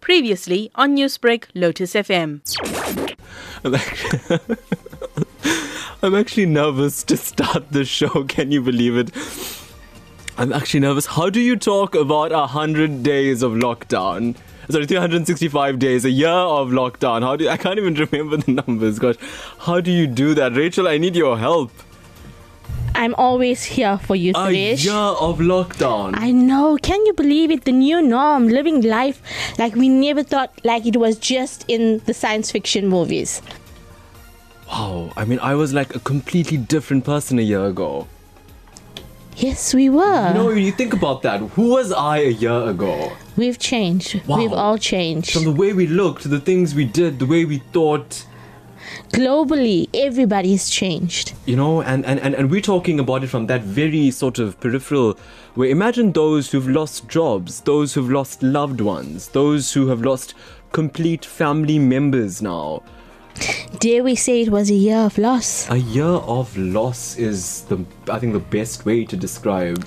Previously on Newsbreak, Lotus FM. I'm actually, nervous to start the show. Can you believe it? I'm actually nervous. How do you talk about a hundred days of lockdown? Sorry, 365 days, a year of lockdown. How do I can't even remember the numbers. Gosh, how do you do that, Rachel? I need your help. I'm always here for you, A Suresh. year of lockdown. I know. Can you believe it? The new norm, living life like we never thought, like it was just in the science fiction movies. wow. I mean, I was like a completely different person a year ago. Yes, we were. You know, when you think about that, who was I a year ago? We've changed. Wow. We've all changed. From the way we looked, the things we did, the way we thought. Globally, everybody's changed. you know and, and, and, and we're talking about it from that very sort of peripheral where imagine those who've lost jobs those who've lost loved ones those who have lost complete family members now Dare we say it was a year of loss? a year of loss is the i think the best way to describe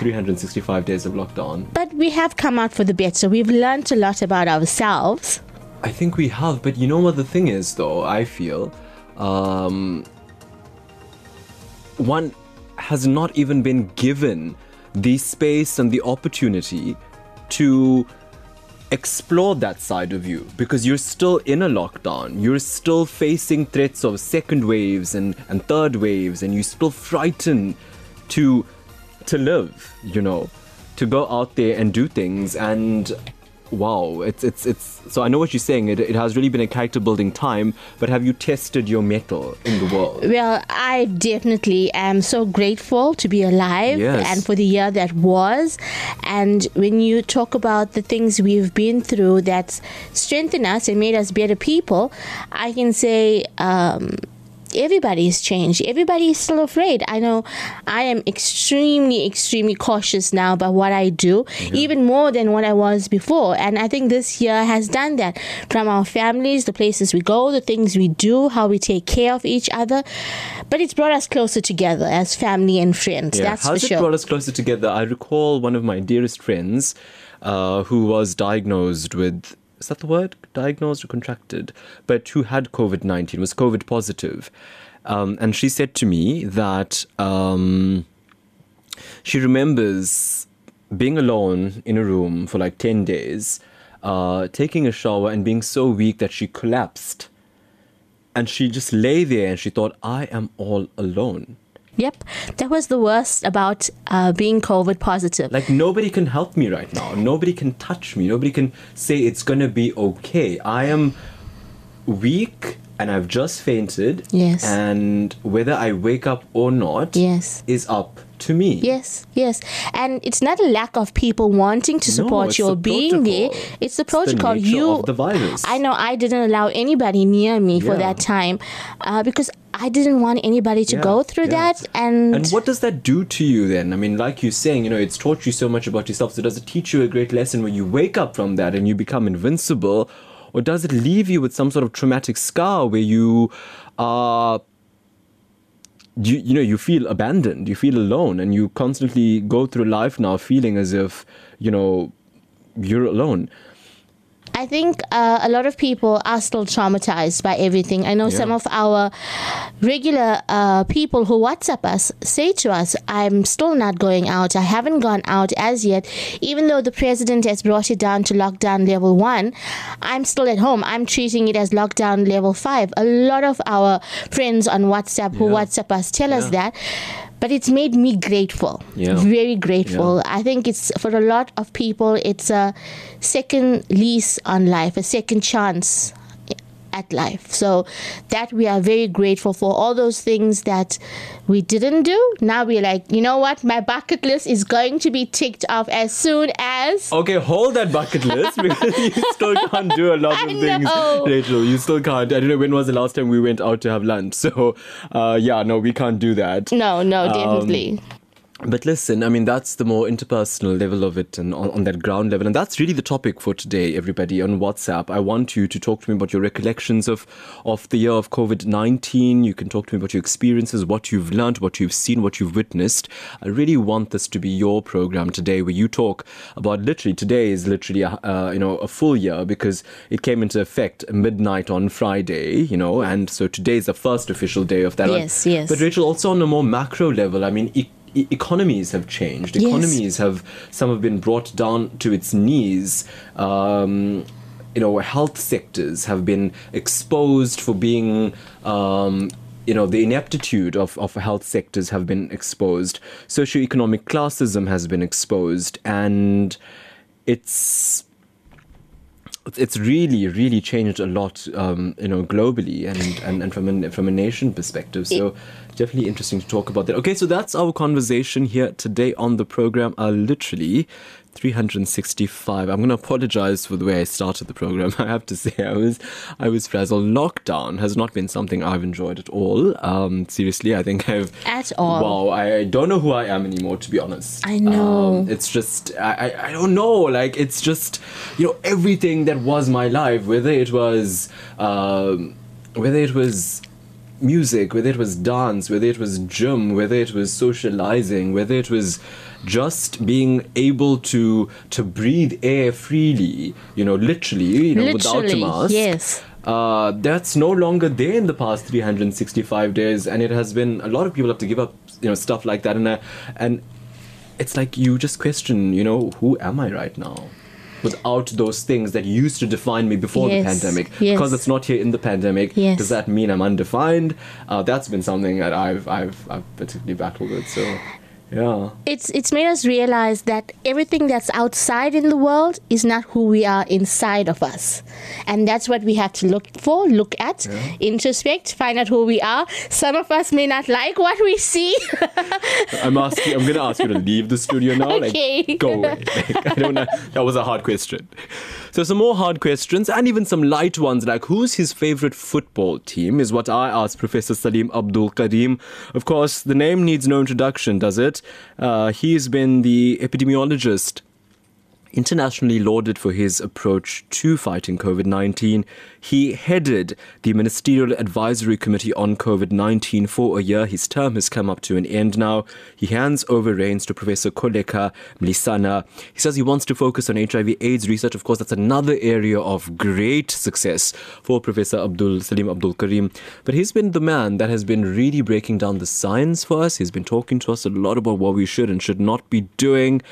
365 days of lockdown But we have come out for the better. We've learned a lot about ourselves. I think we have but you know what the thing is though i feel um, one has not even been given the space and the opportunity to explore that side of you because you're still in a lockdown. You're still facing threats of second waves and, and third waves, and you're still frightened to to live, you know, to go out there and do things and wow, it's it's it's so I know what you're saying. It, it has really been a character building time, but have you tested your mettle in the world? Well, I definitely am so grateful to be alive Yes. and for the year that was. And when you talk about the things we've been through that's strengthened us and made us better people, I can say, um, Everybody's changed. Everybody is still afraid. I know I am extremely, extremely cautious now about what I do, even more than what I was before. And I think this year has done that from our families, the places we go, the things we do, how we take care of each other. But it's brought us closer together as family and friends. That's How's for it sure. brought us closer together? I recall one of my dearest friends uh, who was diagnosed with is that the word? Diagnosed or contracted? But who had covid-19 was covid positive. Um, and she said to me that um, she remembers being alone in a room for like 10 days uh, taking a shower and being so weak that she collapsed. And she just lay there and she thought i am all alone Yep. That was the worst about uh, being COVID positive. Like nobody can help me right now. Nobody can touch me. Nobody can say it's gonna be okay. I am weak and I've just fainted. Yes. And whether I wake up or not Yes. is up to me. Yes, yes. And it's not a lack of people wanting to support it's you or the being there. It's the It's the protocol. nature you of the virus. I know I didn't allow anybody near me for that time uh, because I didn't want anybody to Yeah, go through yeah. that and, And what does that do to you then? I mean, like you're saying, you know, it's taught you so much about yourself. So does it teach you a great lesson when you wake up from that and you become invincible? Or does it leave you with some sort of traumatic scar where you are you, you know you feel abandoned you feel alone and you constantly go through life now feeling as if you know you're alone I think uh, a lot of people are still traumatized by everything. I know some of our regular uh, people who WhatsApp us say to us, I'm still not going out. I haven't gone out as yet. Even though the president has brought it down to lockdown level one, I'm still at home. I'm treating it as lockdown level five. A lot of our friends on WhatsApp who Yeah. WhatsApp us tell us that. But it's made me grateful. Yeah. Very grateful. I think it's for a lot of people, it's a second lease on life, a second chance at life. So that we are very grateful for all those things that we didn't do. Now we're like, you know what? My bucket list is going to be ticked off as soon as okay hold that bucket list because you still can't do a lot I of things know. rachel you still can't i don't know when was the last time we went out to have lunch so uh, yeah no we can't do that No, no, definitely. But listen, I mean, that's the more interpersonal level of it and on, on, that ground level. And that's really the topic for today, everybody, on WhatsApp. I want you to talk to me about your recollections of, of the year of COVID 19. You can talk to me about your experiences, what you've learned, what you've seen, what you've witnessed. I really want this to be your program today where you talk about literally, today is literally, a, uh, you know, a full year because it came into effect midnight on Friday, you know, and so today is the first official day of that. Yes, yes. But Rachel, also on a more macro level, I mean, it, e- economies have changed. Yes. Economies have some have been brought down to its knees. Um, you know, health sectors have been exposed for being. Um, you know the ineptitude of, of health sectors have been exposed socioeconomic classism has been exposed and it's it's really really changed a lot um, you know globally and, and, and from a from a nation perspective. So definitely interesting to talk about that. Okay so that's our conversation here today on the program uh, literally 365 i'm going to apologize for the way i started the program i have to say. I was i was frazzled. Lockdown has not been something i've enjoyed at all. Um seriously i think i've At all. wow i don't know who i am anymore to be honest. I know. um, it's just I, I I don't know. Like it's just you know everything that was my life whether it was um, whether it was music whether it was dance whether it was gym whether it was socializing whether it was just being able to to breathe air freely you know literally you know without a mask yes. uh, that's no longer there in the past 365 days and it has been a lot of people have to give up you know stuff like that and uh, and it's like you just question you know who am i right now without those things that used to define me before Yes, the pandemic yes. because it's not here in the pandemic Yes. does that mean i'm undefined uh, that's been something that i've i've i've particularly battled with so yeah. It's it's made us realize that everything that's outside in the world is not who we are inside of us. And that's what we have to look for look at introspect find out who we are. Some of us may not like what we see. I'm asking i'm gonna ask you to leave the studio now Okay. like go away. Like, i don't know. That was a hard question so some more hard questions and even some light ones like who's his favorite football team is what i asked professor salim abdool karim of course the name needs no introduction does it uh, he's been the epidemiologist internationally lauded for his approach to fighting COVID 19. He headed the Ministerial Advisory Committee on COVID 19 for a year. His term has come up to an end now. He hands over reins to Professor Koleka Mlisana. He says he wants to focus on HIV AIDS research. Of course, that's another area of great success for Professor Abdool Salim Abdool Karim. But he's been the man that has been really breaking down the science for us. He's been talking to us a lot about what we should and should not be doing.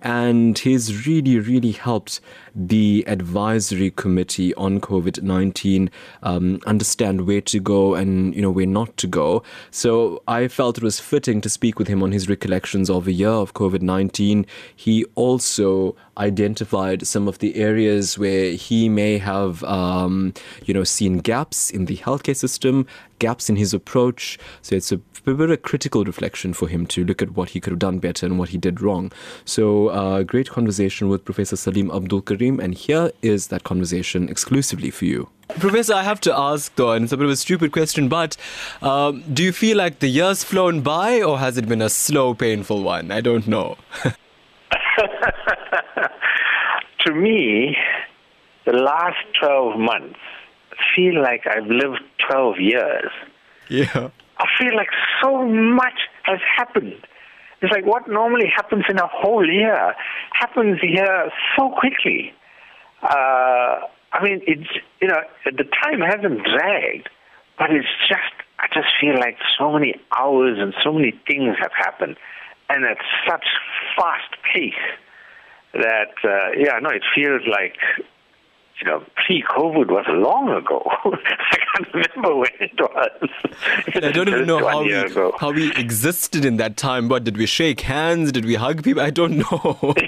And he's really, really helped the advisory committee on COVID 19 um, understand where to go and, you know, where not to go. So I felt it was fitting to speak with him on his recollections of a year of COVID 19. He also identified some of the areas where he may have, um, you know, seen gaps in the healthcare system, gaps in his approach. So it's a bit of a critical reflection for him to look at what he could have done better and what he did wrong. So, uh, great conversation with Professor Salim Abdool Karim, and here is that conversation exclusively for you. Professor, I have to ask though, and it's a bit of a stupid question, but um, do you feel like the year's flown by, or has it been a slow, painful one? I don't know. to me, the last 12 months feel like I've lived 12 years. yeah. I feel like so much has happened. It's like what normally happens in a whole year happens here so quickly. Uh, I mean, it's you know the time hasn't dragged, but it's just I just feel like so many hours and so many things have happened, and at such fast pace that uh, yeah, no, it feels like you know, pre-COVID was long ago. I can't remember when it was. I don't even know how we, ago. how we existed in that time. What did we shake hands? Did we hug people? I don't know.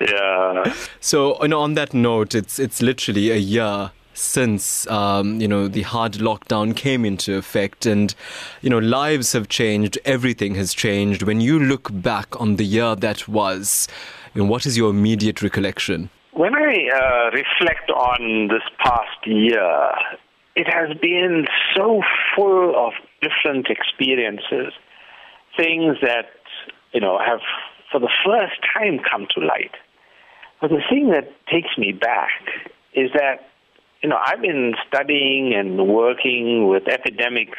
yeah. So, you know, on that note, it's it's literally a year since um, you know the hard lockdown came into effect, and you know lives have changed, everything has changed. When you look back on the year that was, you know, what is your immediate recollection? When I uh, reflect on this past year, it has been so full of different experiences things that, you know, have for the first time come to light. But the thing that takes me back is that, you know, I've been studying and working with epidemics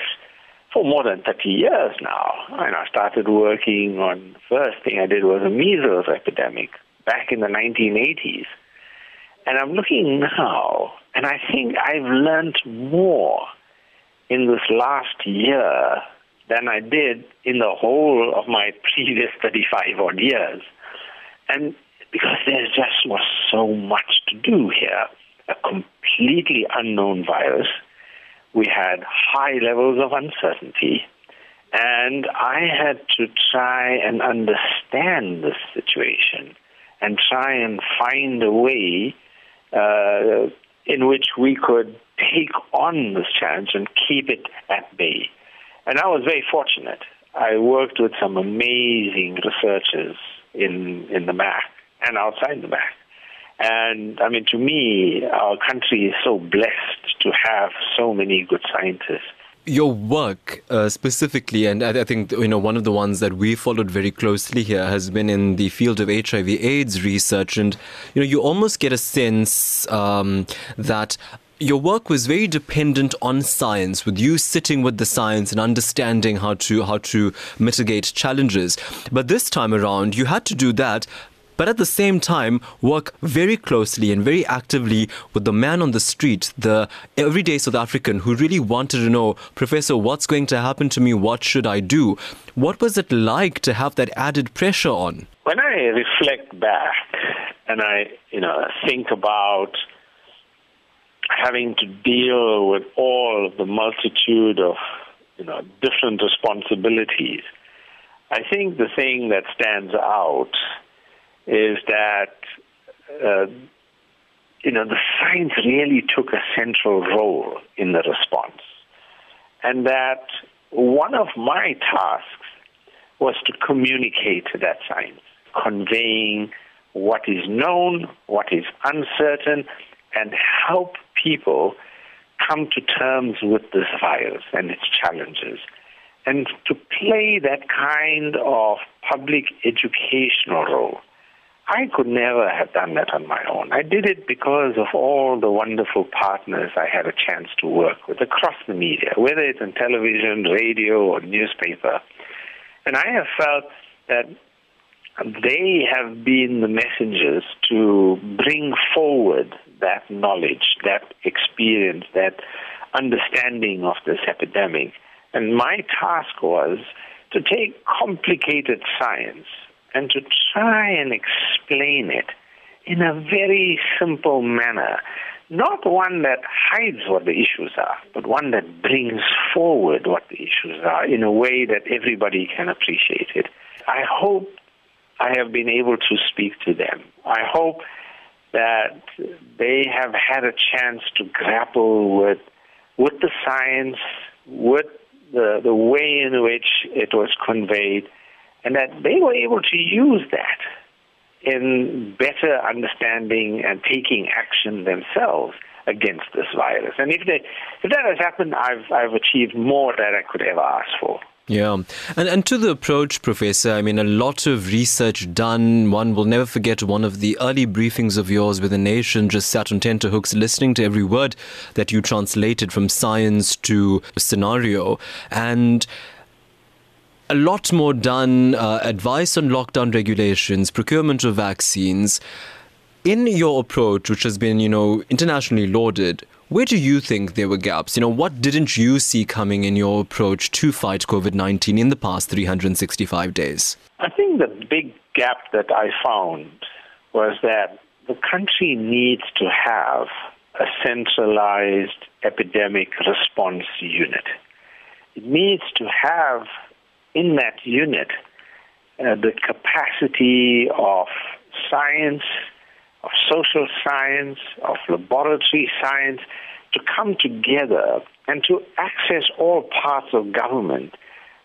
for more than 30 years now. And I started working on, first thing I did was a measles epidemic back in the 1980s. And I'm looking now, and I think I've learned more in this last year than I did in the whole of my previous 35 odd years. And because there just was so much to do here, a completely unknown virus. We had high levels of uncertainty. And I had to try and understand the situation and try and find a way uh, in which we could take on this challenge and keep it at bay. And I was very fortunate. I worked with some amazing researchers in, in the MAC and outside the MAC. And I mean, to me, our country is so blessed to have so many good scientists your work uh, specifically, and I, I, think you know one of the ones that we followed very closely here has been in the field of HIV/AIDS research, and you know you almost get a sense um, that your work was very dependent on science, with you sitting with the science and understanding how to how to mitigate challenges. But this time around, you had to do that but at the same time work very closely and very actively with the man on the street, the everyday South African who really wanted to know, Professor, what's going to happen to me? What should I do? What was it like to have that added pressure on? When I reflect back and I, you know, think about having to deal with all of the multitude of, you know, different responsibilities, I think the thing that stands out is that uh, you know the science really took a central role in the response, and that one of my tasks was to communicate that science, conveying what is known, what is uncertain, and help people come to terms with this virus and its challenges. And to play that kind of public educational role I could never have done that on my own. I did it because of all the wonderful partners I had a chance to work with across the media, whether it's in television, radio, or newspaper. And I have felt that they have been the messengers to bring forward that knowledge, that experience, that understanding of this epidemic. And my task was to take complicated science and to try and explain it in a very simple manner. Not one that hides what the issues are, but one that brings forward what the issues are in a way that everybody can appreciate it. I hope I have been able to speak to them. I hope that they have had a chance to grapple with with the science, with the, the way in which it was conveyed, and that they were able to use that in better understanding and taking action themselves against this virus. And if, they, if that has happened, I've, I've achieved more than I could ever ask for. Yeah. And and to the approach, Professor, I mean, a lot of research done. One will never forget one of the early briefings of yours with the nation, just sat on tenterhooks listening to every word that you translated from science to scenario. And a lot more done, uh, advice on lockdown regulations, procurement of vaccines. In your approach, which has been, you know, internationally lauded, where do you think there were gaps? You know, what didn't you see coming in your approach to fight COVID 19 in the past 365 days? I think the big gap that I found was that the country needs to have a centralized epidemic response unit. It needs to have in that unit uh, the capacity of science, of social science, of laboratory science to come together and to access all parts of government,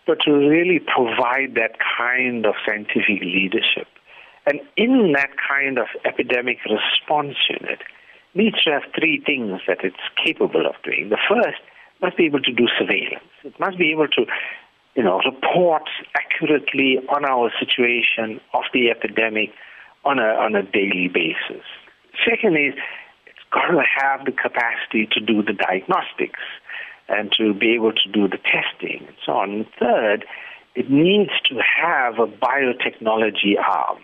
but to really provide that kind of scientific leadership. And in that kind of epidemic response unit, needs to have three things that it's capable of doing. The first must be able to do surveillance. It must be able to you know, report accurately on our situation of the epidemic on a, on a daily basis. Second is it's got to have the capacity to do the diagnostics and to be able to do the testing and so on. And third, it needs to have a biotechnology arm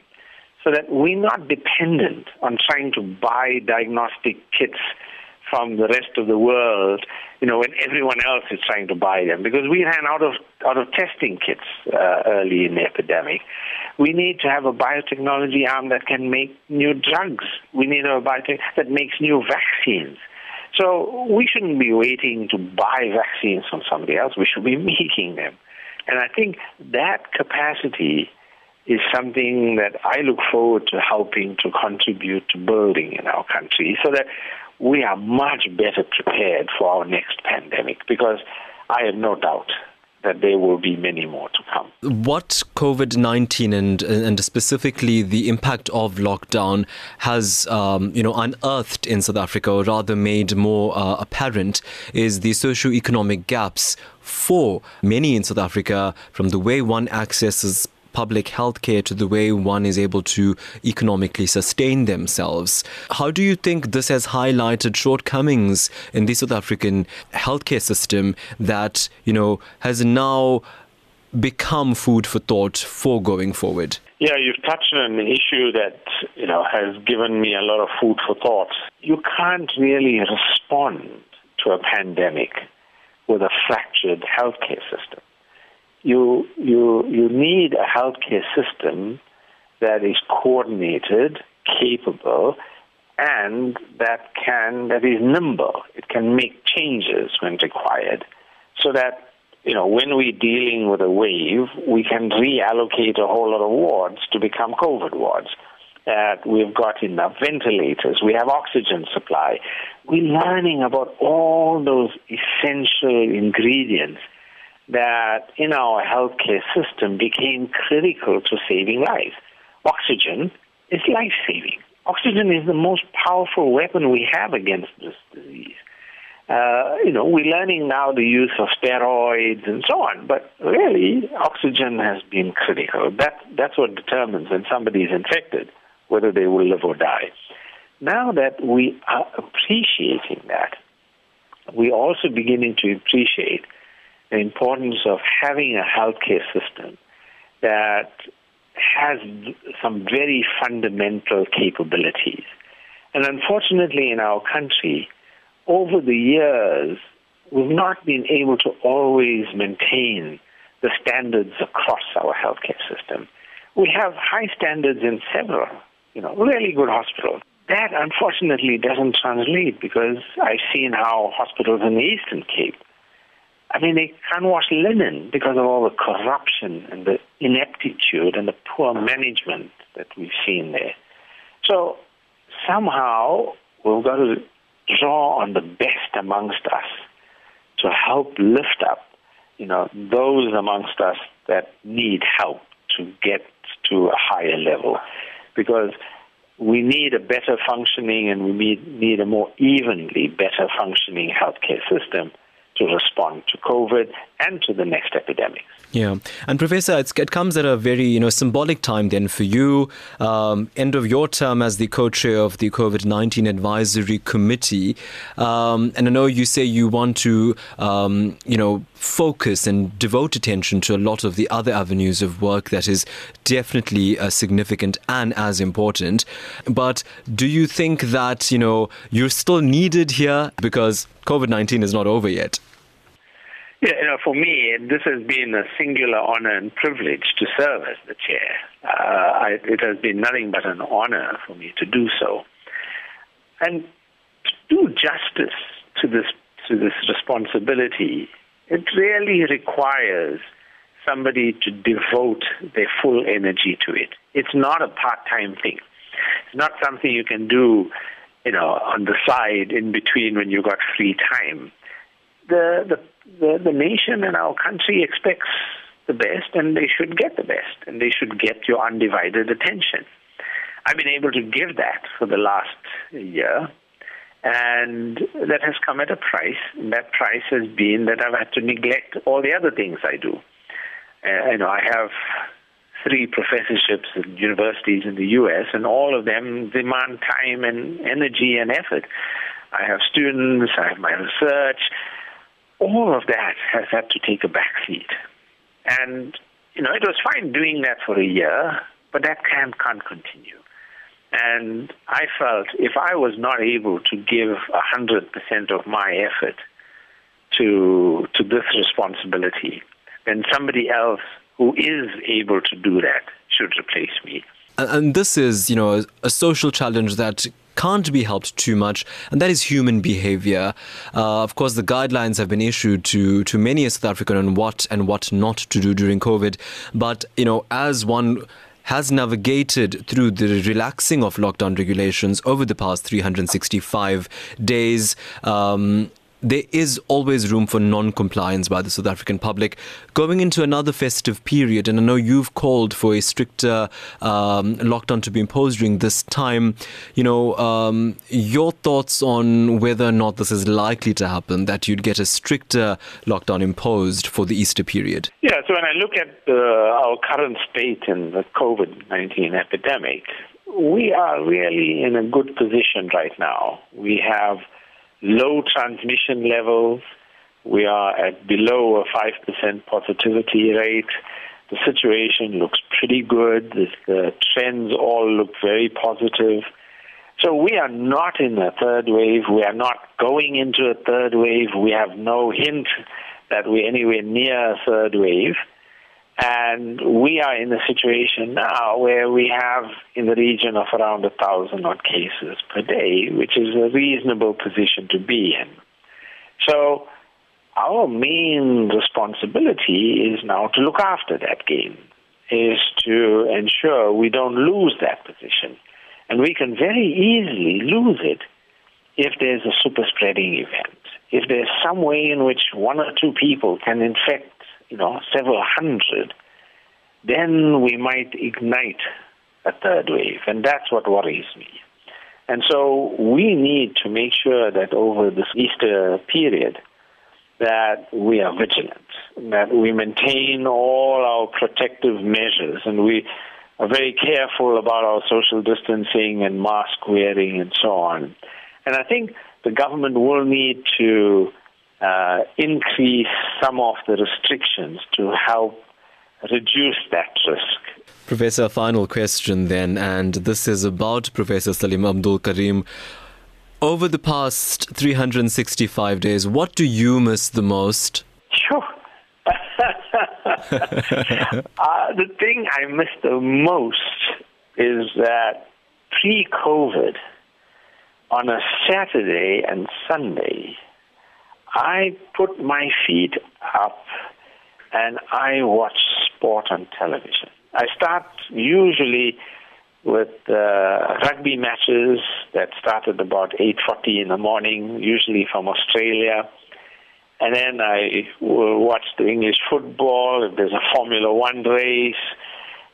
so that we're not dependent on trying to buy diagnostic kits from the rest of the world, you know, when everyone else is trying to buy them. Because we ran out of out of testing kits uh, early in the epidemic. We need to have a biotechnology arm that can make new drugs. We need a biotech that makes new vaccines. So we shouldn't be waiting to buy vaccines from somebody else. We should be making them. And I think that capacity is something that I look forward to helping to contribute to building in our country so that we are much better prepared for our next pandemic because I have no doubt that there will be many more to come. What COVID 19 and, and specifically the impact of lockdown has um, you know, unearthed in South Africa, or rather made more uh, apparent, is the socio-economic gaps for many in South Africa from the way one accesses public health care to the way one is able to economically sustain themselves. How do you think this has highlighted shortcomings in the South African healthcare system that, you know, has now become food for thought for going forward? Yeah, you've touched on an issue that, you know, has given me a lot of food for thought. You can't really respond to a pandemic with a fractured healthcare system you you you need a healthcare system that is coordinated, capable, and that can that is nimble. It can make changes when required, so that you know when we're dealing with a wave, we can reallocate a whole lot of wards to become COVID wards. That we've got enough ventilators, we have oxygen supply. We're learning about all those essential ingredients that in our healthcare system became critical to saving lives. Oxygen is life saving. Oxygen is the most powerful weapon we have against this disease. Uh, you know, we're learning now the use of steroids and so on, but really, oxygen has been critical. That, that's what determines when somebody is infected whether they will live or die. Now that we are appreciating that, we're also beginning to appreciate the importance of having a healthcare system that has some very fundamental capabilities. And unfortunately, in our country, over the years, we've not been able to always maintain the standards across our healthcare system. We have high standards in several, you know, really good hospitals. That unfortunately doesn't translate because I've seen how hospitals in the Eastern Cape I mean, they can't wash linen because of all the corruption and the ineptitude and the poor management that we've seen there. So somehow we've got to draw on the best amongst us to help lift up, you know, those amongst us that need help to get to a higher level, because we need a better functioning and we need, need a more evenly better functioning healthcare system to respond to COVID and to the next epidemic. Yeah, and Professor, it comes at a very you know symbolic time then for you, um, end of your term as the co-chair of the COVID nineteen advisory committee, um, and I know you say you want to um, you know focus and devote attention to a lot of the other avenues of work that is definitely uh, significant and as important. But do you think that you know you're still needed here because COVID nineteen is not over yet? Yeah, you know, for me, this has been a singular honor and privilege to serve as the chair. Uh, I, it has been nothing but an honor for me to do so, and to do justice to this to this responsibility. It really requires somebody to devote their full energy to it. It's not a part-time thing. It's not something you can do, you know, on the side in between when you've got free time. The the the, the nation and our country expects the best, and they should get the best, and they should get your undivided attention. I've been able to give that for the last year, and that has come at a price. And that price has been that I've had to neglect all the other things I do. Uh, you know, I have three professorships at universities in the U.S., and all of them demand time and energy and effort. I have students, I have my research. All of that has had to take a back seat. And, you know, it was fine doing that for a year, but that can, can't continue. And I felt if I was not able to give 100% of my effort to, to this responsibility, then somebody else who is able to do that should replace me. And this is, you know, a social challenge that can't be helped too much, and that is human behavior. Uh, of course, the guidelines have been issued to to many a South African on what and what not to do during COVID. But you know, as one has navigated through the relaxing of lockdown regulations over the past 365 days. Um, there is always room for non-compliance by the South African public going into another festive period. And I know you've called for a stricter um, lockdown to be imposed during this time. You know, um, your thoughts on whether or not this is likely to happen, that you'd get a stricter lockdown imposed for the Easter period? Yeah, so when I look at our current state in the COVID-19 epidemic, we are really in a good position right now. We have low transmission levels. We are at below a 5% positivity rate. The situation looks pretty good. The trends all look very positive. So we are not in a third wave. We are not going into a third wave. We have no hint that we're anywhere near a third wave. And we are in a situation now where we have in the region of around a thousand odd cases per day, which is a reasonable position to be in. So our main responsibility is now to look after that gain, is to ensure we don't lose that position. And we can very easily lose it if there's a super spreading event. If there's some way in which one or two people can infect you know, several hundred, then we might ignite a third wave, and that's what worries me. And so we need to make sure that over this Easter period that we are vigilant, that we maintain all our protective measures, and we are very careful about our social distancing and mask wearing and so on. And I think the government will need to uh, increase some of the restrictions to help reduce that risk. Professor, final question then, and this is about Professor Salim Abdool Karim. Over the past 365 days, what do you miss the most? Sure. uh, the thing I miss the most is that pre COVID, on a Saturday and Sunday, I put my feet up and I watch sport on television. I start usually with uh, rugby matches that start at about 8.40 in the morning, usually from Australia. And then I will watch the English football, if there's a Formula One race,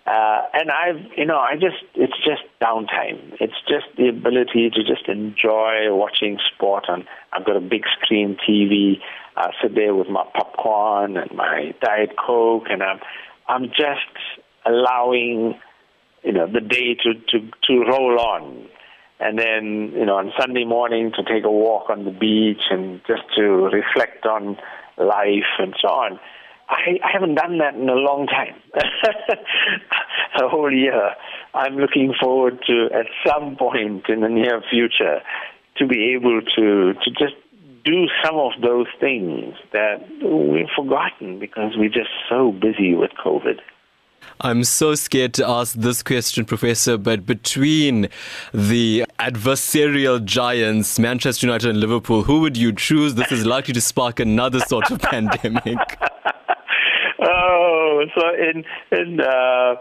uh, and I've, you know, I just, it's just downtime. It's just the ability to just enjoy watching sport. And I've got a big screen TV. I sit there with my popcorn and my Diet Coke, and I'm, I'm just allowing, you know, the day to, to, to roll on. And then, you know, on Sunday morning to take a walk on the beach and just to reflect on life and so on. I, I haven't done that in a long time, a whole year. I'm looking forward to, at some point in the near future, to be able to to just do some of those things that we've forgotten because we're just so busy with COVID. I'm so scared to ask this question, Professor, but between the adversarial giants, Manchester United and Liverpool, who would you choose? This is likely to spark another sort of pandemic. Oh, so in in uh,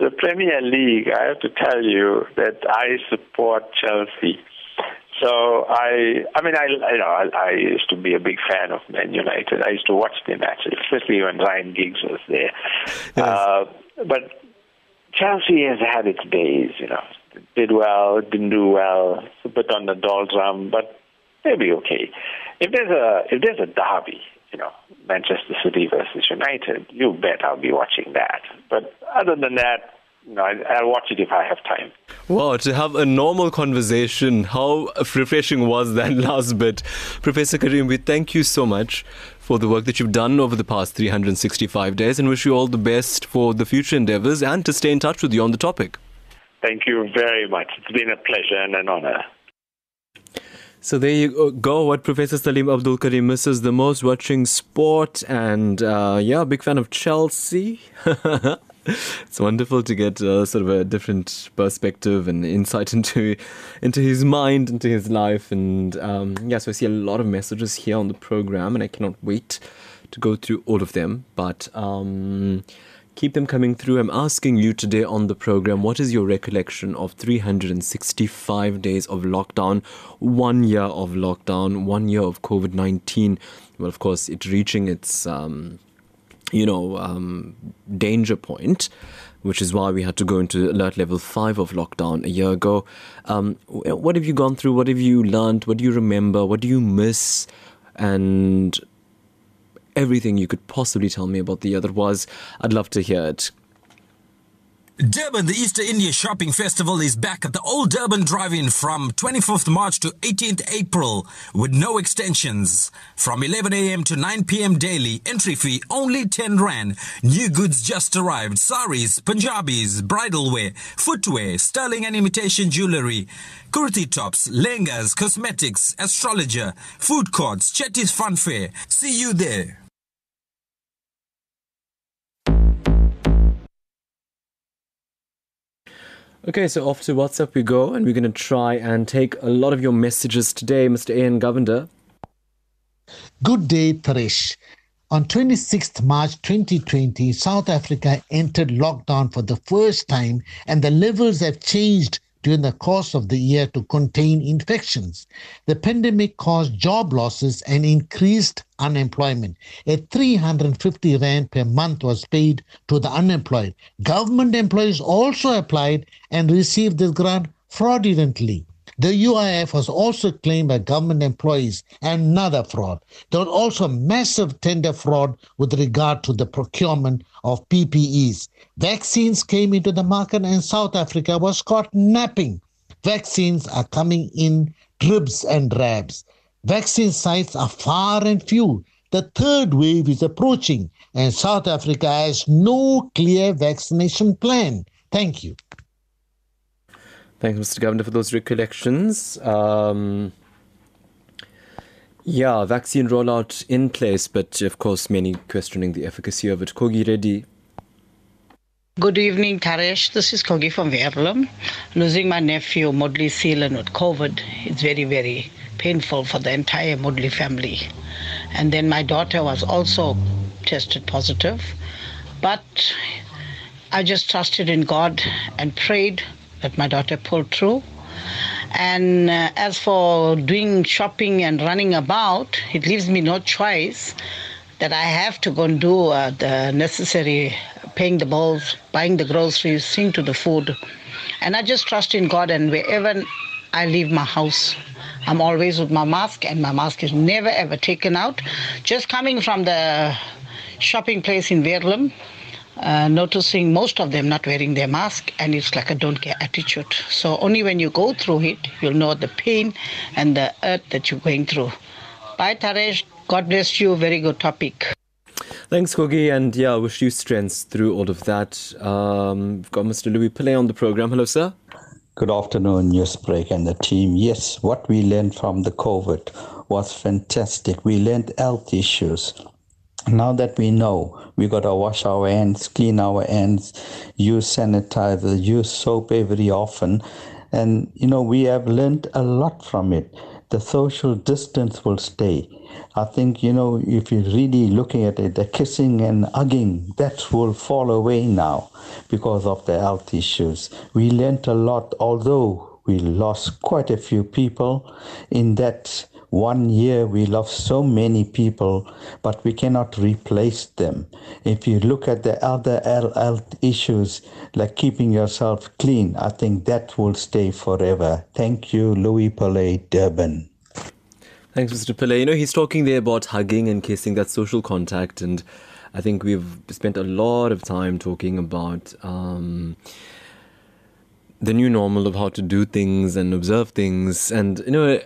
the Premier League, I have to tell you that I support Chelsea. So I, I mean, I, you know, I, I used to be a big fan of Man United. I used to watch their matches, especially when Ryan Giggs was there. Yes. Uh, but Chelsea has had its days, you know. Did well, didn't do well, a bit on the doldrum, but they'll be okay. If there's a if there's a derby you know, Manchester City versus United, you bet I'll be watching that. But other than that, no, I'll watch it if I have time. Wow, to have a normal conversation. How refreshing was that last bit? Professor Karim, we thank you so much for the work that you've done over the past 365 days and wish you all the best for the future endeavors and to stay in touch with you on the topic. Thank you very much. It's been a pleasure and an honor. So there you go. What Professor Salim Abdool Karim misses the most watching sport, and uh, yeah, big fan of Chelsea. it's wonderful to get uh, sort of a different perspective and insight into into his mind, into his life, and um, yeah. So I see a lot of messages here on the program, and I cannot wait to go through all of them. But um, Keep them coming through. I'm asking you today on the program what is your recollection of 365 days of lockdown, one year of lockdown, one year of COVID 19? Well, of course, it reaching its, um, you know, um, danger point which is why we had to go into alert level 5 of lockdown a year ago. Um, what have you gone through? What have you learned? What do you remember? What do you miss? And everything you could possibly tell me about the other was, I'd love to hear it. Durban, the Easter India Shopping Festival is back at the Old Durban Drive-In from 24th March to 18th April with no extensions. From 11 a.m. to 9 p.m. daily, entry fee only 10 rand. New goods just arrived. Saris, Punjabis, bridal wear, footwear, sterling and imitation jewelry, kurti tops, lengas, cosmetics, astrologer, food courts, Chetty's Fun Fair. See you there. Okay, so off to WhatsApp we go, and we're going to try and take a lot of your messages today, Mr. Ian Govender. Good day, Taresh. On 26th March 2020, South Africa entered lockdown for the first time, and the levels have changed during the course of the year to contain infections. The pandemic caused job losses and increased unemployment. A 350 rand per month was paid to the unemployed. Government employees also applied and received this grant fraudulently. The UIF was also claimed by government employees, another fraud. There was also massive tender fraud with regard to the procurement of PPEs. Vaccines came into the market and South Africa was caught napping. Vaccines are coming in dribs and drabs. Vaccine sites are far and few. The third wave is approaching, and South Africa has no clear vaccination plan. Thank you. Thanks, Mr. Govender, for those recollections. Um, yeah, vaccine rollout in place, but of course, many questioning the efficacy of it. Kogi Reddy. Good evening, Taresh. This is Kogi from Verulam. Losing my nephew, Moodley Seelan, with COVID, it's very, very painful for the entire Moodley family. And then my daughter was also tested positive. But I just trusted in God and prayed that my daughter pulled through. And uh, as for doing shopping and running about, it leaves me no choice that I have to go and do uh, the necessary paying the bills, buying the groceries, seeing to the food. And I just trust in God, and wherever I leave my house, I'm always with my mask, and my mask is never ever taken out. Just coming from the shopping place in Verulam, uh, noticing most of them not wearing their mask, and it's like a don't care attitude. So only when you go through it, you'll know the pain and the hurt that you're going through. Bye, Taresh. God bless you. Very good topic. Thanks, Kogi, and yeah, I wish you strength through all of that. Um, we've got Mr. Louis Pillay on the program. Hello, sir. Good afternoon, Newsbreak and the team. Yes, what we learned from the COVID was fantastic. We learned health issues. Now that we know we got to wash our hands, clean our hands, use sanitizer, use soap every often. And, you know, we have learned a lot from it. The social distance will stay. I think, you know, if you're really looking at it, the kissing and hugging, that will fall away now because of the health issues. We learned a lot, although we lost quite a few people in that one year we lost so many people, but we cannot replace them. If you look at the other health issues, like keeping yourself clean, I think that will stay forever. Thank you, Louis Pillay, Durban. Thanks, Mr. Pillay. You know, he's talking there about hugging and kissing, that social contact, and I think we've spent a lot of time talking about um, the new normal of how to do things and observe things. And, you know,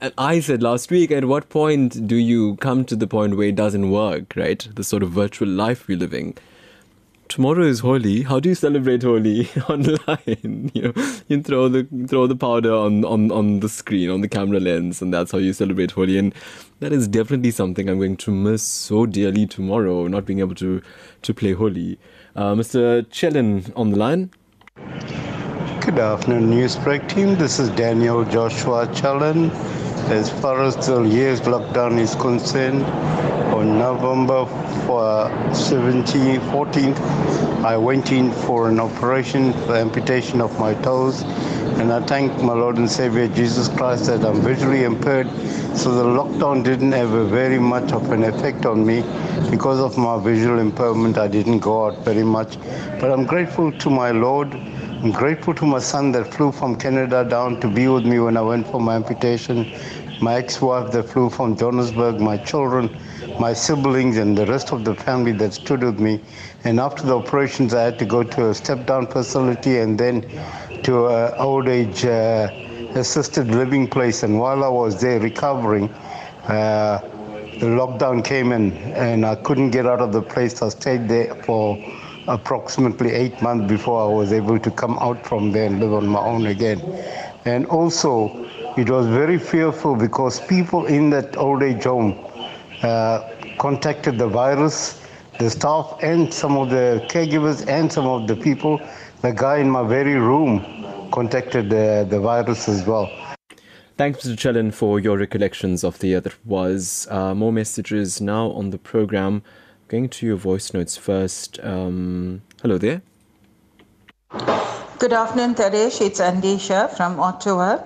and I said last week, at what point do you come to the point where it doesn't work, right? The sort of virtual life we're living tomorrow is Holi. How do you celebrate Holi online? you know, you throw the throw the powder on, on, on the screen, on the camera lens, and that's how you celebrate Holi. And that is definitely something I'm going to miss so dearly tomorrow, not being able to to play Holi. Uh, Mr. Chelin on the line. Good afternoon, Newsbreak team. This is Daniel Joshua Chelin. As far as the year's lockdown is concerned, on November 17, 14th, I went in for an operation for amputation of my toes. And I thank my Lord and Savior Jesus Christ that I'm visually impaired. So the lockdown didn't have very much of an effect on me. Because of my visual impairment, I didn't go out very much. But I'm grateful to my Lord. I'm grateful to my son that flew from Canada down to be with me when I went for my amputation. My ex-wife that flew from Johannesburg, my children, my siblings and the rest of the family that stood with me. And after the operations, I had to go to a step-down facility and then to an old age uh, assisted living place. And while I was there recovering, uh, the lockdown came in and I couldn't get out of the place. I stayed there for approximately eight months before I was able to come out from there and live on my own again. And also, it was very fearful because people in that old age home uh, contacted the virus, the staff and some of the caregivers and some of the people. The guy in my very room contacted uh, the virus as well. Thanks, Mr. Chelin, for your recollections of the that was. Uh, more messages now on the program. Going to your voice notes first. Um, hello there. Good afternoon, Taresh. It's Andisha from Ottawa.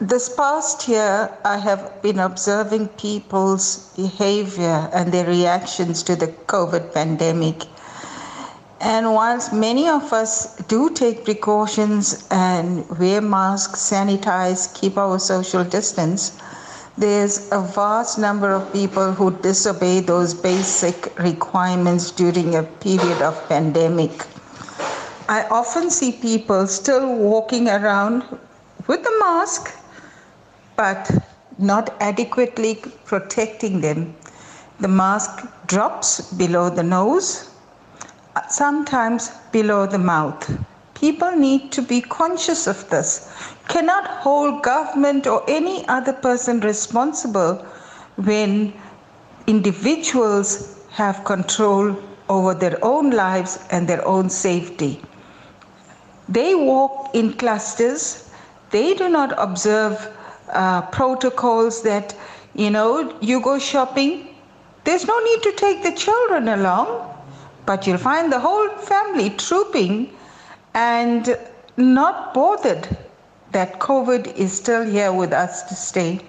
This past year, I have been observing people's behavior and their reactions to the COVID pandemic. And whilst many of us do take precautions and wear masks, sanitize, keep our social distance, there's a vast number of people who disobey those basic requirements during a period of pandemic. I often see people still walking around with a mask but not adequately protecting them. The mask drops below the nose, sometimes below the mouth. People need to be conscious of this. Cannot hold government or any other person responsible when individuals have control over their own lives and their own safety. They walk in clusters. They do not observe uh, protocols that, you know, you go shopping, there's no need to take the children along, but you'll find the whole family trooping and not bothered that COVID is still here with us to stay.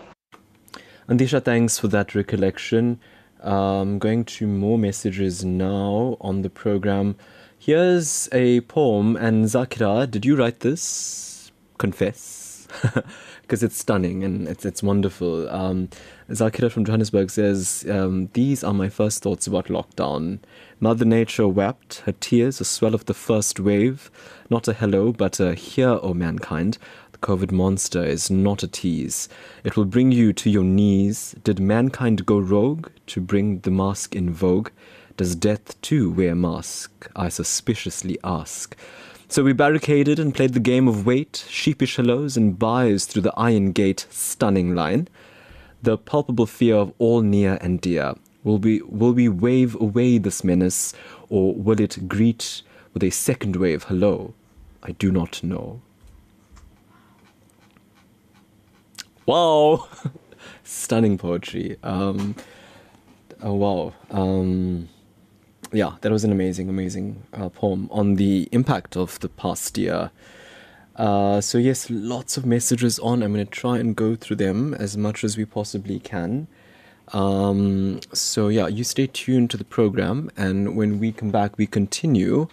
Andisha, thanks for that recollection. Um, going to more messages now on the program. Here's a poem, and Zakira, did you write this? Confess. because it's stunning and it's it's wonderful. Um, Zakira from Johannesburg says, um, "These are my first thoughts about lockdown. Mother Nature wept, her tears a swell of the first wave, not a hello, but a here, O mankind." COVID monster is not a tease. It will bring you to your knees. Did mankind go rogue to bring the mask in vogue? Does death too wear mask? I suspiciously ask. So we barricaded and played the game of wait, sheepish hellos and byes through the iron gate stunning line. The palpable fear of all near and dear. Will we, will we wave away this menace, or will it greet with a second wave hello? I do not know. Wow! Stunning poetry. Um, oh, wow. Um, yeah, that was an amazing, amazing uh, poem on the impact of the past year. Uh, so, yes, lots of messages on. I'm going to try and go through them as much as we possibly can. Um, so, yeah, you stay tuned to the program, and when we come back, we continue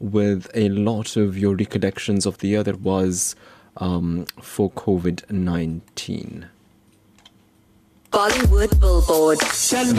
with a lot of your recollections of the year that was um, for COVID 19. Bollywood Billboard.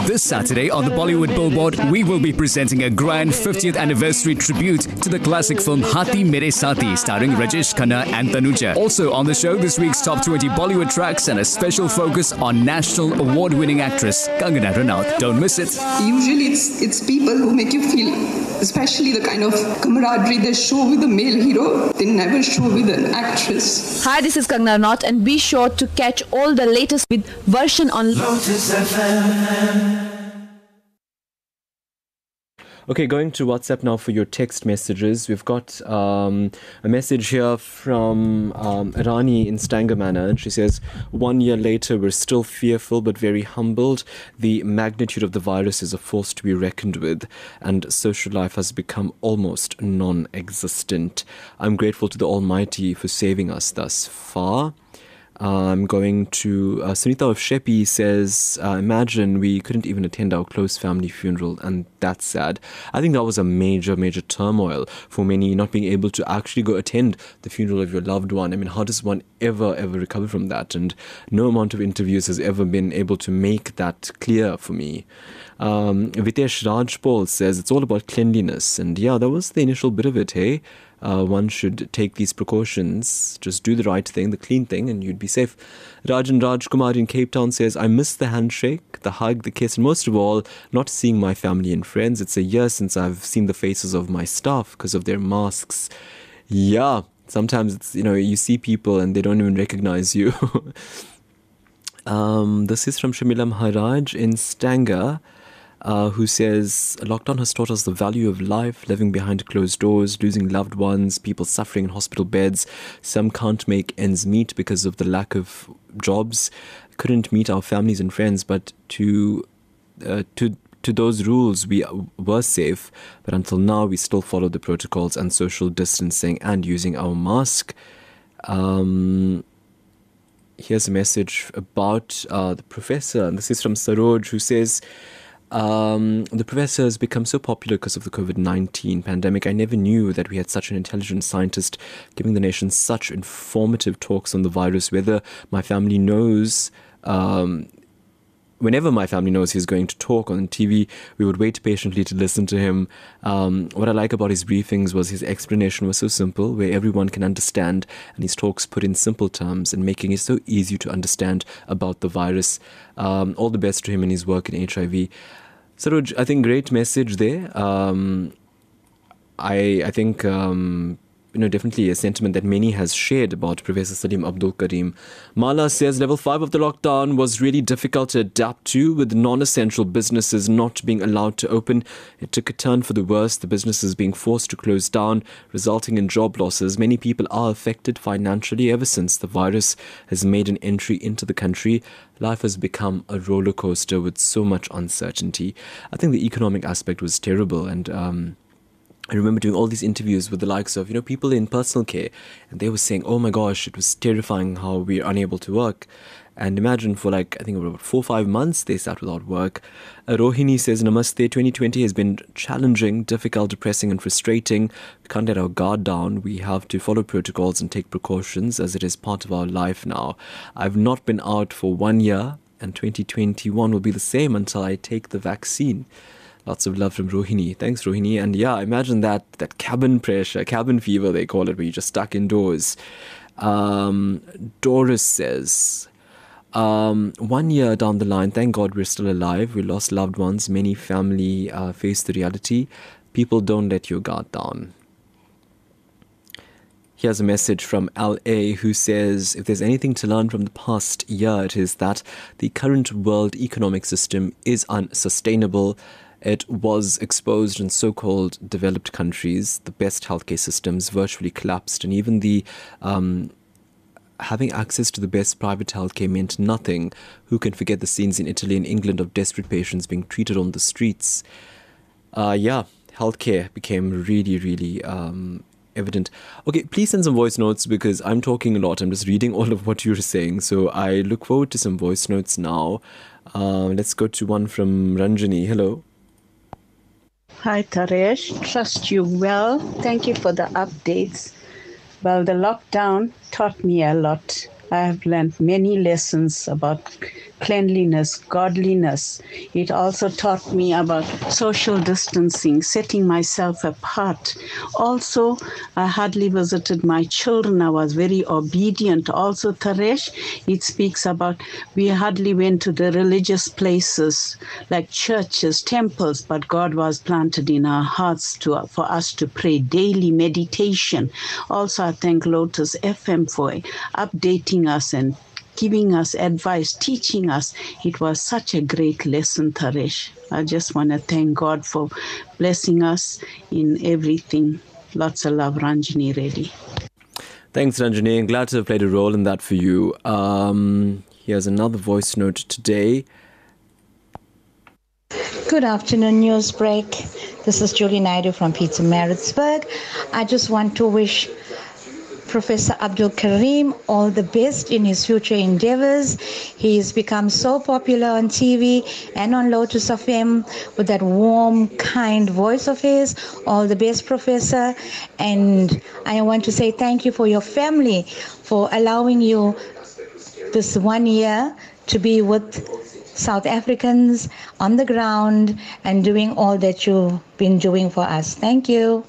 This Saturday on the Bollywood Billboard, we will be presenting a grand 50th anniversary tribute to the classic film Haathi Mere Saathi, starring Rajesh Khanna and Tanuja. Also on the show, this week's top 20 Bollywood tracks and a special focus on national award-winning actress Kangana Ranaut. Don't miss it. Usually, it's it's people who make you feel, especially the kind of camaraderie they show with the male hero, they never show with an actress. Hi, this is Kangana Ranaut, and be sure to catch all the latest with version on Lotus FM. Okay, going to WhatsApp now for your text messages. We've got um, a message here from um, Rani in Stangamana, and she says, One year later, we're still fearful but very humbled. The magnitude of the virus is a force to be reckoned with, and social life has become almost non existent. I'm grateful to the Almighty for saving us thus far. I'm going to uh, Sunita of Shepi says, uh, Imagine we couldn't even attend our close family funeral, and that's sad. I think that was a major, major turmoil for many, not being able to actually go attend the funeral of your loved one. I mean, how does one ever, ever recover from that? And no amount of interviews has ever been able to make that clear for me. Um, Vitesh Rajpal says it's all about cleanliness, and yeah, that was the initial bit of it, hey? Uh, one should take these precautions, just do the right thing, the clean thing, and you'd be safe. Rajan Rajkumar in Cape Town says, I miss the handshake, the hug, the kiss, and most of all, not seeing my family and friends. It's a year since I've seen the faces of my staff because of their masks. Yeah, sometimes it's, you know, you see people and they don't even recognize you. um, this is from Shamila Maharaj in Stanger uh, who says lockdown has taught us the value of life, living behind closed doors, losing loved ones, people suffering in hospital beds. Some can't make ends meet because of the lack of jobs, couldn't meet our families and friends, but to uh, to to those rules, we were safe, but until now, we still follow the protocols and social distancing and using our mask. Um, here's a message about uh, the professor, and this is from Saroj, who says, um, the professor has become so popular because of the COVID 19 pandemic. I never knew that we had such an intelligent scientist giving the nation such informative talks on the virus, whether my family knows. Um, whenever my family knows he's going to talk on TV, we would wait patiently to listen to him. Um, what I like about his briefings was his explanation was so simple, where everyone can understand, and his talks put in simple terms and making it so easy to understand about the virus. Um, all the best to him in his work in HIV. Saroj, I think great message there. Um, I I think um, you know, definitely a sentiment that many has shared about Professor Salim Abdool Karim. Mala says level 5 of the lockdown was really difficult to adapt to with non-essential businesses not being allowed to open. It took a turn for the worse, the businesses being forced to close down, resulting in job losses. Many people are affected financially ever since the virus has made an entry into the country. Life has become a roller coaster with so much uncertainty. I think the economic aspect was terrible and um, I remember doing all these interviews with the likes of, you know, people in personal care, and they were saying, oh my gosh, it was terrifying how we are unable to work. And imagine for like, I think about four or five months, they sat without work. Uh, Rohini says, Namaste, 2020 has been challenging, difficult, depressing, and frustrating. We can't let our guard down. We have to follow protocols and take precautions as it is part of our life now. I've not been out for one year, and 2021 will be the same until I take the vaccine. Lots of love from Rohini. Thanks, Rohini. And yeah, imagine that that cabin pressure, cabin fever they call it, where you're just stuck indoors. Um, Doris says, um, one year down the line, thank God we're still alive. We lost loved ones. Many family uh, face the reality. People don't let your guard down. Here's a message from LA who says if there's anything to learn from the past year, it is that the current world economic system is unsustainable it was exposed in so called developed countries. The best healthcare systems virtually collapsed, and even the um, having access to the best private healthcare meant nothing. Who can forget the scenes in Italy and England of desperate patients being treated on the streets? Uh, yeah, healthcare became really, really um, evident. Okay, please send some voice notes because I'm talking a lot. I'm just reading all of what you're saying. So I look forward to some voice notes now. Uh, let's go to one from Ranjani. Hello. Hi, Taresh. Trust you well. Thank you for the updates. Well, the lockdown taught me a lot. I have learned many lessons about cleanliness, godliness. It also taught me about social distancing, setting myself apart. Also, I hardly visited my children. I was very obedient. Also, Taresh, it speaks about we hardly went to the religious places like churches, temples, but God was planted in our hearts to, for us to pray daily meditation. Also, I thank Lotus FM for updating us and giving us advice, teaching us. It was such a great lesson, Taresh. I just want to thank God for blessing us in everything. Lots of love, Ranjini Reddy. Thanks, Ranjini. I'm glad to have played a role in that for you. Um, here's another voice note today. Good afternoon, Newsbreak. This is Julie Naidu from Pietermaritzburg. I just want to wish Professor Abdool Karim all the best in his future endeavors. He's become so popular on TV and on Lotus FM with that warm, kind voice of his. All the best, Professor. And I want to say thank you for your family for allowing you this one year to be with South Africans on the ground and doing all that you've been doing for us. Thank you.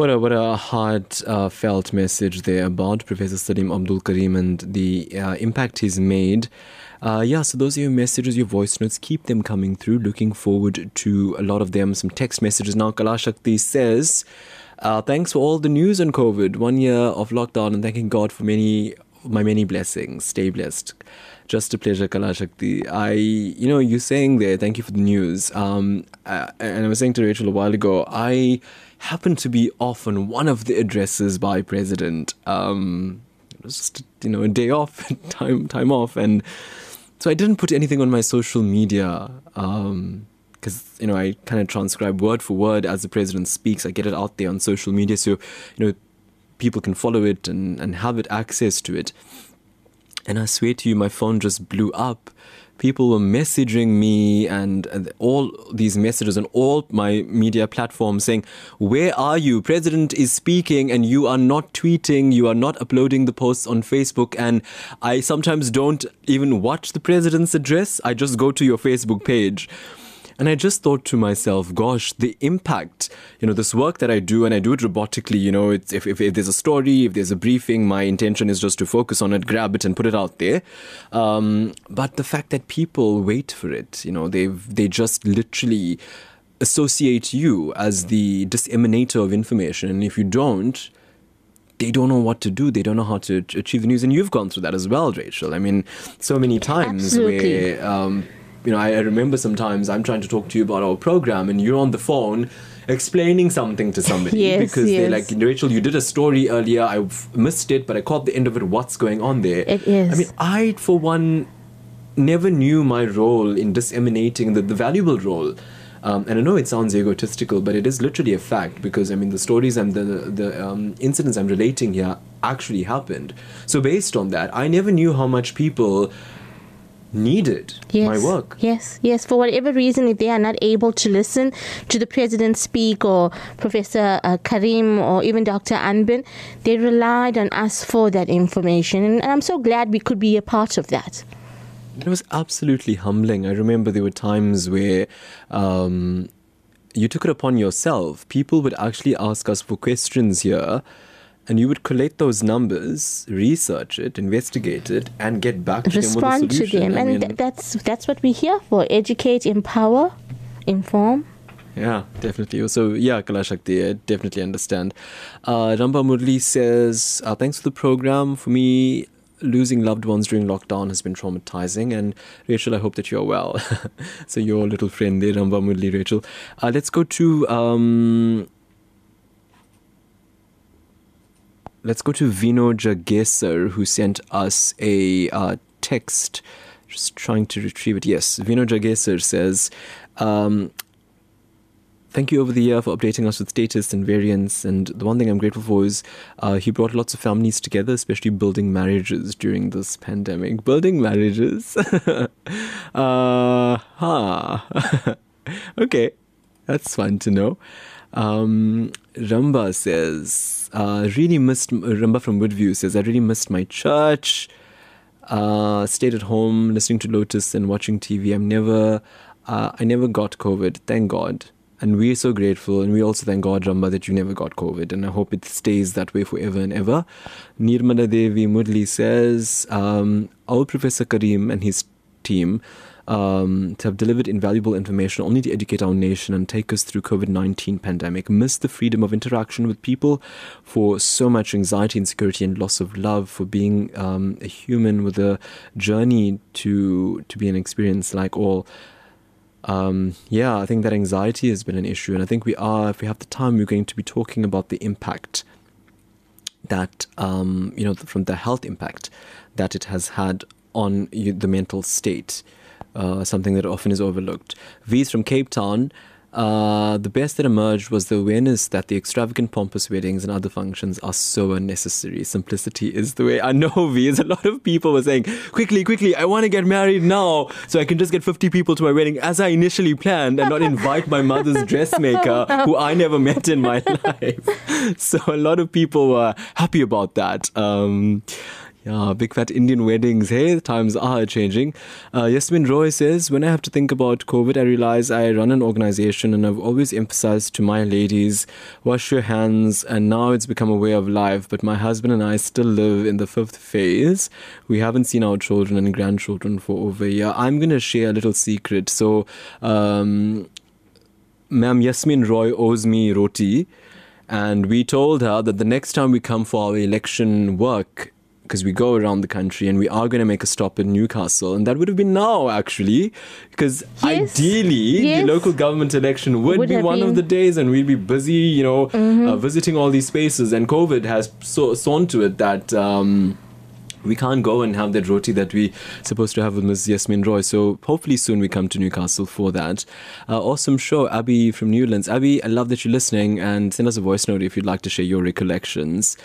What a what a heartfelt uh, message there about Professor Salim Abdool Karim and the uh, impact he's made. Uh, yeah, so those are your messages, your voice notes. Keep them coming through. Looking forward to a lot of them. Some text messages now. Kalashakti says, uh, "Thanks for all the news on COVID. One year of lockdown, and thanking God for many my many blessings. Stay blessed." Just a pleasure, Kalashakti. I, you know, you're saying there, thank you for the news. Um, uh, and I was saying to Rachel a while ago, I happened to be off on one of the addresses by President. Um, it was just you know a day off, time time off, and so I didn't put anything on my social media. Um, because you know I kind of transcribe word for word as the president speaks. I get it out there on social media, so you know people can follow it and, and have it access to it. And I swear to you, my phone just blew up people were messaging me and, and, all these messages on all my media platforms saying, Where are you? President is speaking and you are not tweeting, you are not uploading the posts on Facebook. And I sometimes don't even watch the president's address, I just go to your Facebook page. And I just thought to myself, gosh, the impact, you know, this work that I do, and I do it robotically, you know, if, if, if there's a story, if there's a briefing, my intention is just to focus on it, grab it, and put it out there. Um, but the fact that people wait for it, you know, they they just literally associate you as the disseminator of information. And if you don't, they don't know what to do. They don't know how to achieve the news. And you've gone through that as well, Rachel. I mean, so many times Absolutely. where um, you know, I, I remember sometimes I'm trying to talk to you about our program and you're on the phone explaining something to somebody Yes, because they're like, Rachel, you did a story earlier. I missed it, but I caught the end of it. What's going on there? It is. I mean, I, for one, never knew my role in disseminating the, the valuable role. Um, and I know it sounds egotistical, but it is literally a fact because I mean the stories and the the um, incidents I'm relating here actually happened. So based on that, I never knew how much people needed yes. my work. Yes, yes. For whatever reason, if they are not able to listen to the president speak or Professor uh, Karim or even Dr. Anbin, they relied on us for that information. And I'm so glad we could be a part of that. It was absolutely humbling. I remember there were times where um, you took it upon yourself. People would actually ask us for questions here, and you would collate those numbers, research it, investigate it, and get back to Respond them with a to them, I and mean, th- that's that's what we're here for: educate, empower, inform. Yeah, definitely. So, yeah, Kalashakti, I definitely understand. Uh, Ramba Murli says, uh, Thanks for the program. For me, losing loved ones during lockdown has been traumatizing. And Rachel, I hope that you're well. so, your little friend there, Ramba Murli, Rachel. Uh, let's go to. Um, let's go to Vino Jagesar, who sent us a uh, text. Just trying to retrieve it. Yes, Vino Jagesar says, um, Thank you over the year for updating us with status and variants. And the one thing I'm grateful for is uh, he brought lots of families together, especially building marriages during this pandemic. Building marriages? uh, huh. okay, that's fun to know. Um, Ramba says, uh, really missed, Ramba from Woodview says, I really missed my church. Uh, stayed at home listening to Lotus and watching TV. I'm never, uh, I never got COVID, thank God. And we're so grateful, and we also thank God, Ramba, that you never got COVID, and I hope it stays that way forever and ever. Nirmala Devi Moodley says, um, our Professor Karim and his team um, to have delivered invaluable information only to educate our nation and take us through COVID-19 pandemic, miss the freedom of interaction with people, for so much anxiety, insecurity, and loss of love, for being um, a human with a journey to to be an experience like all. Um, yeah, I think that anxiety has been an issue, and I think we are, if we have the time, we're going to be talking about the impact that um, you know from the health impact that it has had on the mental state, uh, something that often is overlooked. V's from Cape Town. Uh, the best that emerged was the awareness that the extravagant, pompous weddings and other functions are so unnecessary. Simplicity is the way. I know, a lot of people were saying, quickly, quickly, I want to get married now so I can just get 50 people to my wedding as I initially planned and not invite my mother's dressmaker who I never met in my life. So a lot of people were happy about that. Um, yeah, big fat Indian weddings. Hey, the times are changing. Uh, Yasmin Roy says, When I have to think about COVID, I realize I run an organization and I've always emphasized to my ladies, wash your hands. And now it's become a way of life. But my husband and I still live in the fifth phase. We haven't seen our children and grandchildren for over a year. I'm going to share a little secret. So, um, Ma'am Yasmin Roy owes me roti. And we told her that the next time we come for our election work, because we go around the country and we are going to make a stop in Newcastle. And that would have been now, actually, because Yes. ideally Yes. the local government election would, Would be one of the days and we'd be busy, you know, Mhm. uh, visiting all these spaces. And COVID has so sawn to it that. Um, we can't go and have that roti that we're supposed to have with Ms. Yasmin Roy. So hopefully soon we come to Newcastle for that. Uh, awesome show, Abby from Newlands. Abby, I love that you're listening and send us a voice note if you'd like to share your recollections.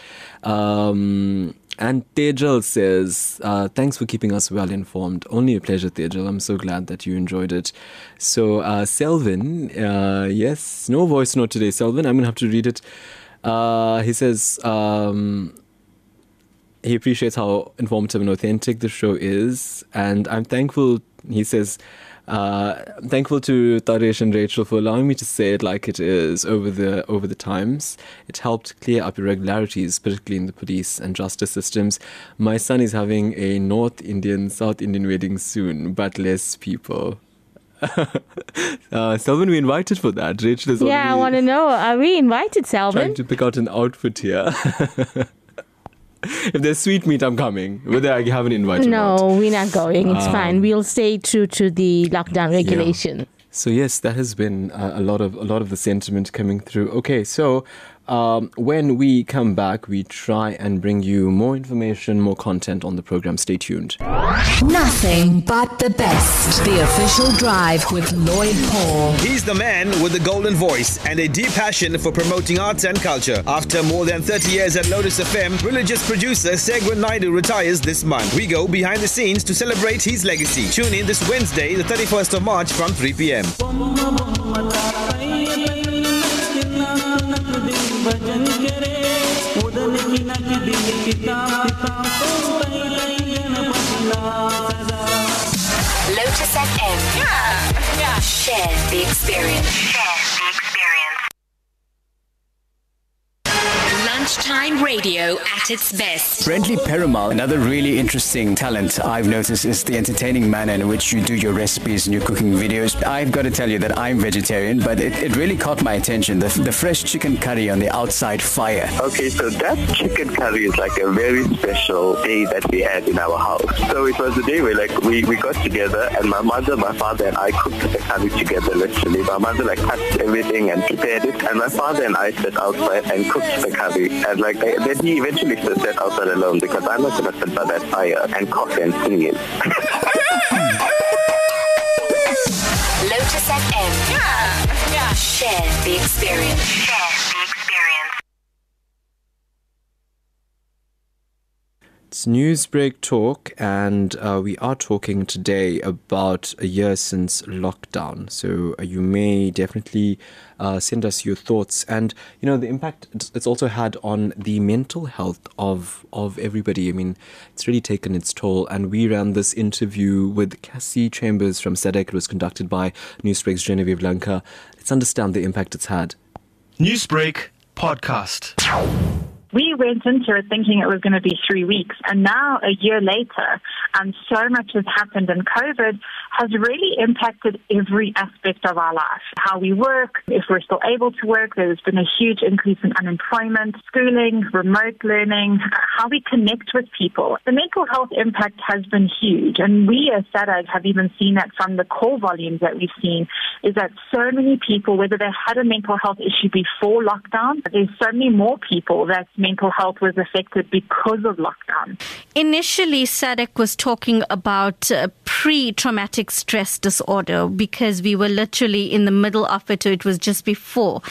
Um, and Tejal says, uh, thanks for keeping us well informed. Only a pleasure, Tejal. I'm so glad that you enjoyed it. So, uh, Selvin, uh, yes, no voice note today, Selvin. I'm going to have to read it. Uh, he says, um, he appreciates how informative and authentic the show is, and I'm thankful. He says, uh, "I'm thankful to Taresh and Rachel for allowing me to say it like it is over the over the times. It helped clear up irregularities, particularly in the police and justice systems. My son is having a North Indian South Indian wedding soon, but less people." uh, Selvin, we invited for that. Rachel is Yeah, I want to know. Are we invited, trying Salvin? to pick out an outfit here. if there's sweet meat, I'm coming. Whether I haven't invited or not. No, we're not going. It's Um, fine. We'll stay true to the lockdown regulation. So yes, that has been uh, a lot of a lot of the sentiment coming through. Okay, so um, when we come back, we try and bring you more information, more content on the program. Stay tuned. Nothing but the best. The official drive with Lloyd Paul. He's the man with the golden voice and a deep passion for promoting arts and culture. After more than 30 years at Lotus FM, religious producer Segwin Naidu retires this month. We go behind the scenes to celebrate his legacy. Tune in this Wednesday, the 31st of March from 3 p.m. Lotus FM. Yeah. Yeah. Share the experience. Share the experience. Lunchtime radio at its best. Brentley Perumal, another really interesting talent I've noticed is the entertaining manner in which you do your recipes and your cooking videos. I've got to tell you that I'm vegetarian, but it, it really caught my attention. The, the fresh chicken curry on the outside fire. Okay, so that chicken curry is like a very special day that we had in our house. So it was a day where like we, we got together and my mother, my father and I cooked the curry together literally. My mother like cut everything and prepared it and my father and I sat outside and cooked the curry. And like I, then he eventually sat outside alone because I'm not gonna sit by that fire and cough and sneeze. Lotus FM. Yeah. Yeah. Share the experience. Share the experience. It's Newsbreak Talk, and uh, we are talking today about a year since lockdown. So uh, you may definitely uh, send us your thoughts, and you know the impact it's, also had on the mental health of of everybody. I mean, it's really taken its toll. And we ran this interview with Cassey Chambers from SADAG. It was conducted by Newsbreak's Genevieve Lanka. Let's understand the impact it's had. Newsbreak podcast. We went into it thinking it was going to be three weeks, and now a year later, um, so much has happened, and COVID has really impacted every aspect of our life. How we work, if we're still able to work, there's been a huge increase in unemployment, schooling, remote learning, how we connect with people. The mental health impact has been huge, and we as SADAG have even seen that from the call volumes that we've seen, is that so many people, whether they had a mental health issue before lockdown, there's so many more people that mental health was affected because of lockdown. Initially, SADAG was talking about uh, pre traumatic stress disorder because we were literally in the middle of it, so it was just before.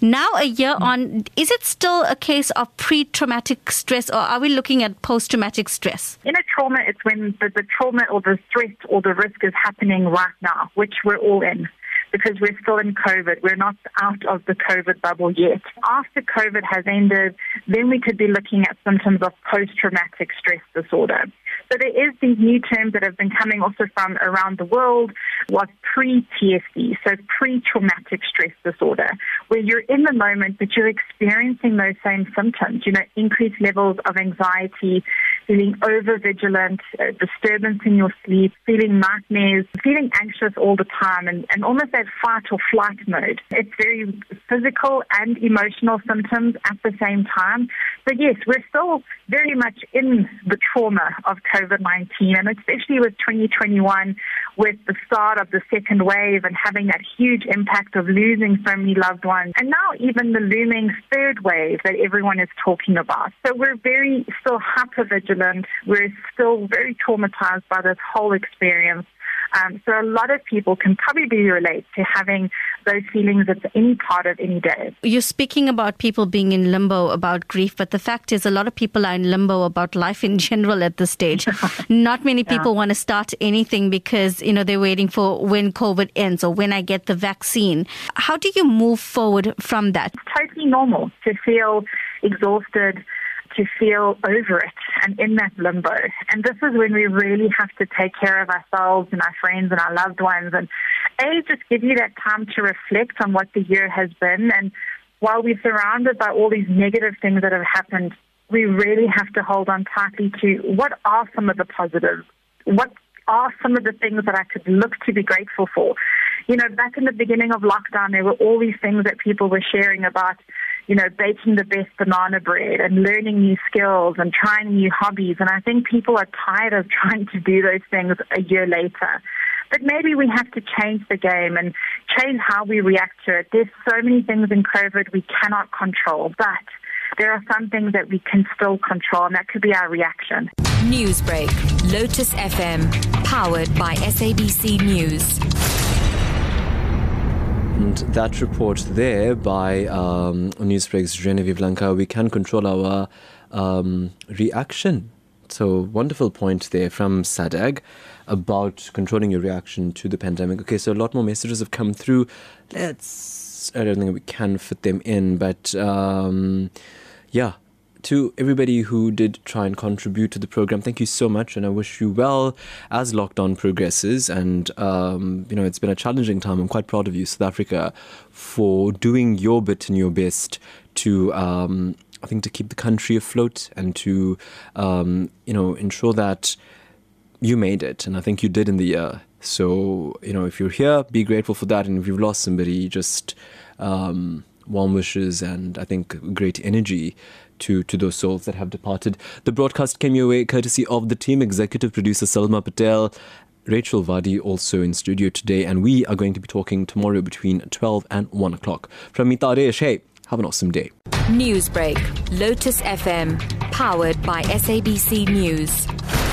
Now, a year on, is it still a case of pre traumatic stress or are we looking at post traumatic stress? In a trauma, it's when the, the trauma or the stress or the risk is happening right now, which we're all in because we're still in COVID. We're not out of the COVID bubble yet. After COVID has ended, then we could be looking at symptoms of post-traumatic stress disorder. So there is these new terms that have been coming also from around the world, what pre-TSD, so pre-traumatic stress disorder, where you're in the moment but you're experiencing those same symptoms, you know, increased levels of anxiety, feeling over vigilant, uh, disturbance in your sleep, feeling nightmares, feeling anxious all the time, and, and almost that fight or flight mode. It's very physical and emotional symptoms at the same time. But yes, we're still very much in the trauma of COVID 19, and especially with 2021, with the start of the second wave and having that huge impact of losing so many loved ones, and now even the looming third wave that everyone is talking about. So, we're very still hyper vigilant. We're still very traumatized by this whole experience. Um, so a lot of people can probably relate to having those feelings at any part of any day. You're speaking about people being in limbo about grief, but the fact is a lot of people are in limbo about life in general at this stage. Not many people yeah. want to start anything because, you know, they're waiting for when COVID ends or when I get the vaccine. How do you move forward from that? It's totally normal to feel exhausted, to feel over it and in that limbo. And this is when we really have to take care of ourselves and our friends and our loved ones and A, just give you that time to reflect on what the year has been. And while we're surrounded by all these negative things that have happened, we really have to hold on tightly to what are some of the positives? What are some of the things that I could look to be grateful for? You know, back in the beginning of lockdown, there were all these things that people were sharing about you know, baking the best banana bread and learning new skills and trying new hobbies. And I think people are tired of trying to do those things a year later. But maybe we have to change the game and change how we react to it. There's so many things in COVID we cannot control, but there are some things that we can still control, and that could be our reaction. Newsbreak, Lotus FM, powered by SABC News. And that report there by um, Newsbreak's Genevieve Lanka, we can control our um, reaction. So, wonderful point there from SADAG about controlling your reaction to the pandemic. Okay, so a lot more messages have come through. Let's, I don't think we can fit them in, but um, yeah, to everybody who did try and contribute to the program, thank you so much, and I wish you well as lockdown progresses. And um, you know, it's been a challenging time. I'm quite proud of you, South Africa, for doing your bit and your best to. Um, I think to keep the country afloat and to, um, you know, ensure that you made it, and I think you did in the year. So, you know, if you're here, be grateful for that, and if you've lost somebody, just um, warm wishes and I think great energy to, to those souls that have departed. The broadcast came your way courtesy of the team, executive producer Salma Patel, Rachel Vadi also in studio today, and we are going to be talking tomorrow between 12 and 1 o'clock. From me, hey, have an awesome day. Newsbreak, Lotus FM, powered by SABC News.